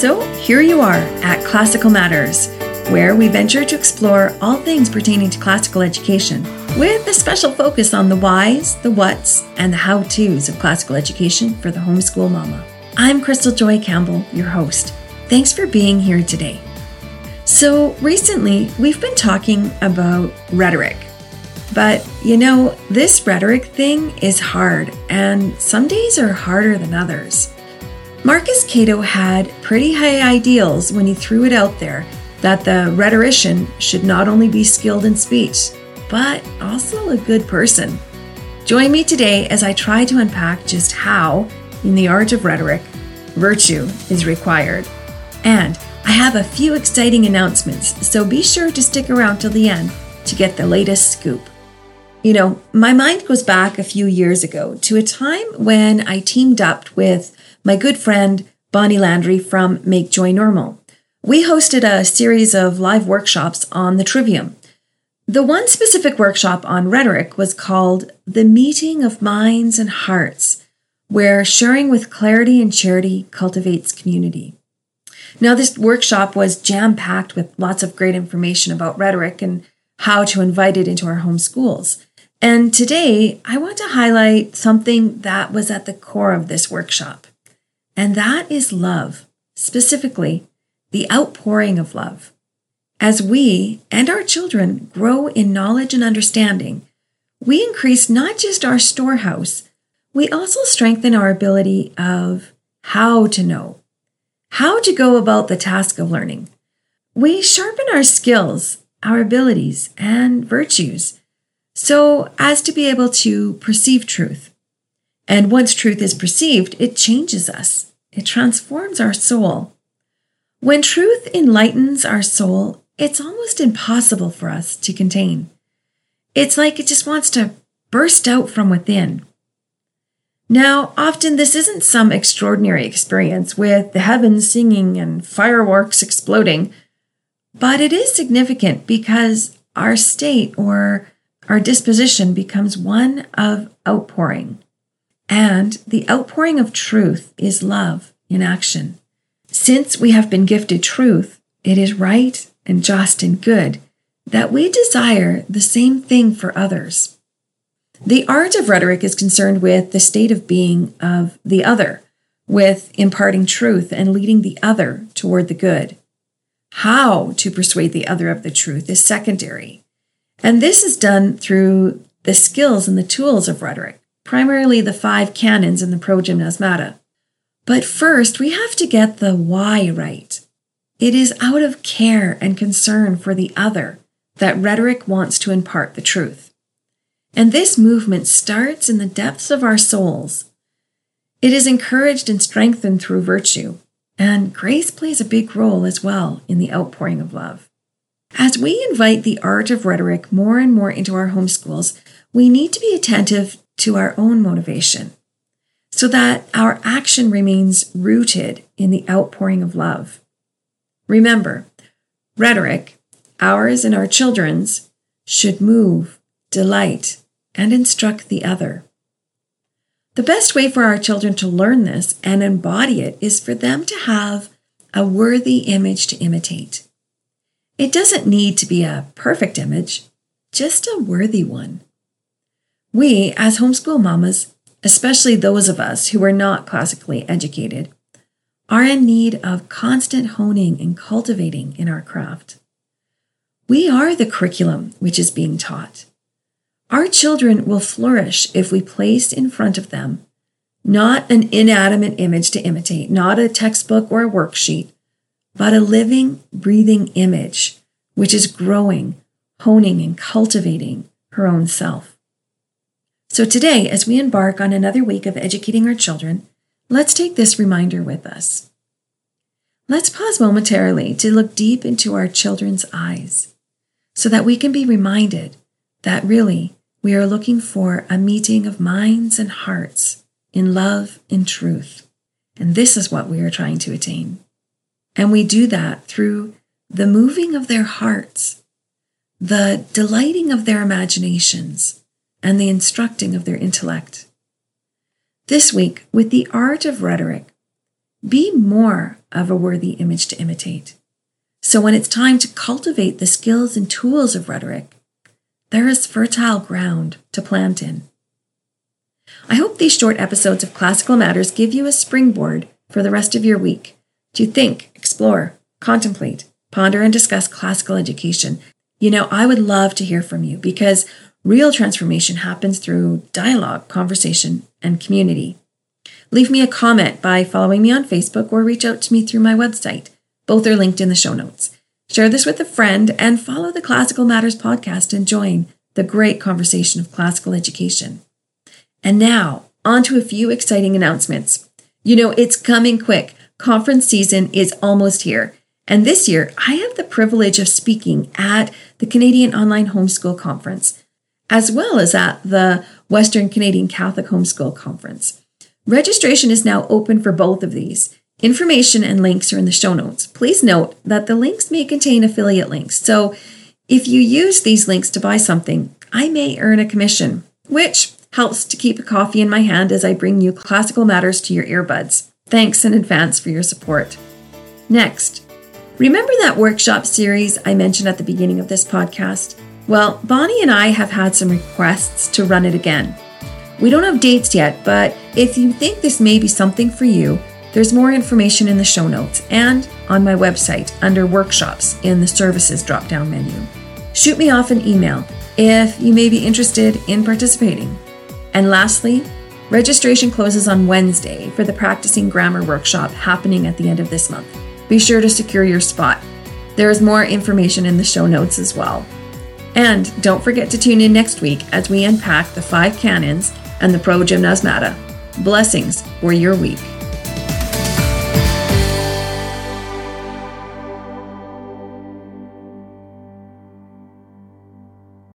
So here you are at Classical Matters, where we venture to explore all things pertaining to classical education, with a special focus on the whys, the whats, and the how to's of classical education for the homeschool mama. I'm Crystal Joy Campbell, your host. Thanks for being here today. So, recently, we've been talking about rhetoric. But you know, this rhetoric thing is hard, and some days are harder than others. Marcus Cato had pretty high ideals when he threw it out there that the rhetorician should not only be skilled in speech, but also a good person. Join me today as I try to unpack just how, in the art of rhetoric, virtue is required. And I have a few exciting announcements, so be sure to stick around till the end to get the latest scoop. You know, my mind goes back a few years ago to a time when I teamed up with my good friend Bonnie Landry from Make Joy Normal. We hosted a series of live workshops on the Trivium. The one specific workshop on rhetoric was called The Meeting of Minds and Hearts, where sharing with clarity and charity cultivates community. Now, this workshop was jam packed with lots of great information about rhetoric and how to invite it into our home schools. And today, I want to highlight something that was at the core of this workshop and that is love, specifically the outpouring of love. As we and our children grow in knowledge and understanding, we increase not just our storehouse, we also strengthen our ability of how to know, how to go about the task of learning. We sharpen our skills, our abilities, and virtues so as to be able to perceive truth. And once truth is perceived, it changes us. It transforms our soul. When truth enlightens our soul, it's almost impossible for us to contain. It's like it just wants to burst out from within. Now, often this isn't some extraordinary experience with the heavens singing and fireworks exploding, but it is significant because our state or our disposition becomes one of outpouring. And the outpouring of truth is love in action. Since we have been gifted truth, it is right and just and good that we desire the same thing for others. The art of rhetoric is concerned with the state of being of the other, with imparting truth and leading the other toward the good. How to persuade the other of the truth is secondary. And this is done through the skills and the tools of rhetoric primarily the five canons in the Progymnasmata. But first, we have to get the why right. It is out of care and concern for the other that rhetoric wants to impart the truth. And this movement starts in the depths of our souls. It is encouraged and strengthened through virtue, and grace plays a big role as well in the outpouring of love. As we invite the art of rhetoric more and more into our homeschools, we need to be attentive to our own motivation so that our action remains rooted in the outpouring of love. Remember, rhetoric, ours and our children's, should move, delight, and instruct the other. The best way for our children to learn this and embody it is for them to have a worthy image to imitate. It doesn't need to be a perfect image, just a worthy one. We, as homeschool mamas, especially those of us who are not classically educated, are in need of constant honing and cultivating in our craft. We are the curriculum which is being taught. Our children will flourish if we place in front of them not an inanimate image to imitate, not a textbook or a worksheet, but a living, breathing image which is growing, honing, and cultivating her own self. So today, as we embark on another week of educating our children, let's take this reminder with us. Let's pause momentarily to look deep into our children's eyes so that we can be reminded that really we are looking for a meeting of minds and hearts in love and truth. And this is what we are trying to attain. And we do that through the moving of their hearts, the delighting of their imaginations, and the instructing of their intellect. This week, with the art of rhetoric, be more of a worthy image to imitate. So when it's time to cultivate the skills and tools of rhetoric, there is fertile ground to plant in. I hope these short episodes of Classical Matters give you a springboard for the rest of your week to think, explore, contemplate, ponder, and discuss classical education. You know, I would love to hear from you because real transformation happens through dialogue, conversation, and community. Leave me a comment by following me on Facebook or reach out to me through my website. Both are linked in the show notes. Share this with a friend and follow the Classical Matters podcast and join the great conversation of classical education. And now, on to a few exciting announcements. You know, it's coming quick. Conference season is almost here. And this year, I have the privilege of speaking at the Canadian Online Homeschool Conference, as well as at the Western Canadian Catholic Homeschool Conference. Registration is now open for both of these. Information and links are in the show notes. Please note that the links may contain affiliate links. So if you use these links to buy something, I may earn a commission, which helps to keep a coffee in my hand as I bring you classical matters to your earbuds. Thanks in advance for your support. Next, remember that workshop series I mentioned at the beginning of this podcast? Well, Bonnie and I have had some requests to run it again. We don't have dates yet, but if you think this may be something for you, there's more information in the show notes and on my website under workshops in the services drop down menu. Shoot me off an email if you may be interested in participating. And lastly, registration closes on Wednesday for the Practicing Grammar workshop happening at the end of this month. Be sure to secure your spot. There is more information in the show notes as well. And don't forget to tune in next week as we unpack the five canons and the Progymnasmata. Blessings for your week.